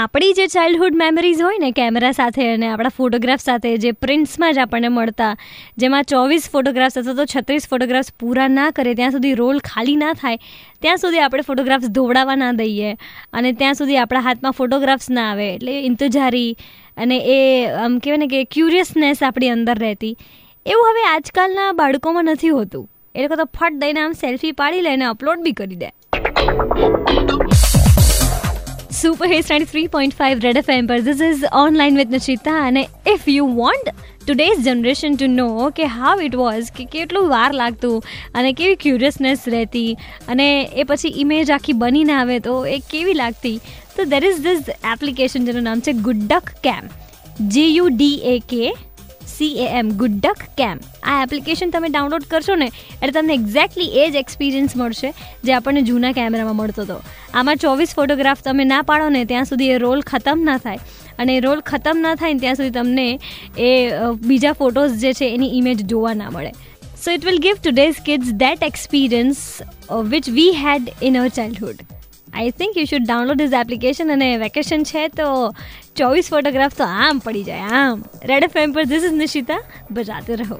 આપણી જે childhood memories હોય ને કેમેરા સાથે અને આપણા ફોટોગ્રાફ સાથે જે પ્રિન્ટ્સમાં જ આપણને મળતા, જેમાં ચોવીસ ફોટોગ્રાફ્સ અથવા તો છત્રીસ ફોટોગ્રાફ્સ પૂરા ના કરે, ત્યાં સુધી રોલ ખાલી ના થાય, ત્યાં સુધી આપણે ફોટોગ્રાફ્સ ધોવડાવવા ના દઈએ અને ત્યાં સુધી આપણા હાથમાં ફોટોગ્રાફ્સ ના આવે. એટલે ઇંતજારી અને એ, આમ કહેવાય ને કે ક્યુરિયસનેસ આપણી અંદર રહેતી. એવું હવે આજકાલના બાળકોમાં નથી હોતું. એ લોકો તો ફટ દઈને આમ સેલ્ફી પાડી લે અને અપલોડ બી કરી દે. Super hits ninety three point five Red F M પર this is online with Nachita અને if you want today's generation to know કે હાવ ઇટ વોઝ કે કેટલું વાર લાગતું અને કેવી ક્યુરિયસનેસ રહેતી અને એ પછી ઇમેજ આખી બનીને આવે તો એ કેવી લાગતી તો દેર ઇઝ ધીસ એપ્લિકેશન જેનું નામ છે ગુડ્ડક કેમ જી યુ ડી એ કે સી એ એમ ગુડ્ડક કેમ આ એપ્લિકેશન તમે ડાઉનલોડ કરશો ને, એટલે તમને એક્ઝેક્ટલી એ જ એક્સપિરિયન્સ મળશે જે આપણને જૂના કેમેરામાં મળતો હતો. આમાં ચોવીસ ફોટોગ્રાફ તમે ના પાડો ને, ત્યાં સુધી એ રોલ ખતમ ના થાય. અને રોલ ખતમ ના થાય ને, ત્યાં સુધી તમને એ બીજા ફોટોઝ જે છે એની ઇમેજ જોવા ના મળે. So it will give today's kids that experience which we had in our childhood I think you should download this application અને વેકેશન છે તો ચોવીસ ફોટોગ્રાફ તો આમ પડી જાય, આમ. રેડ એફ પર ધીસ ઇઝ નિશિતા બજાતે રહો.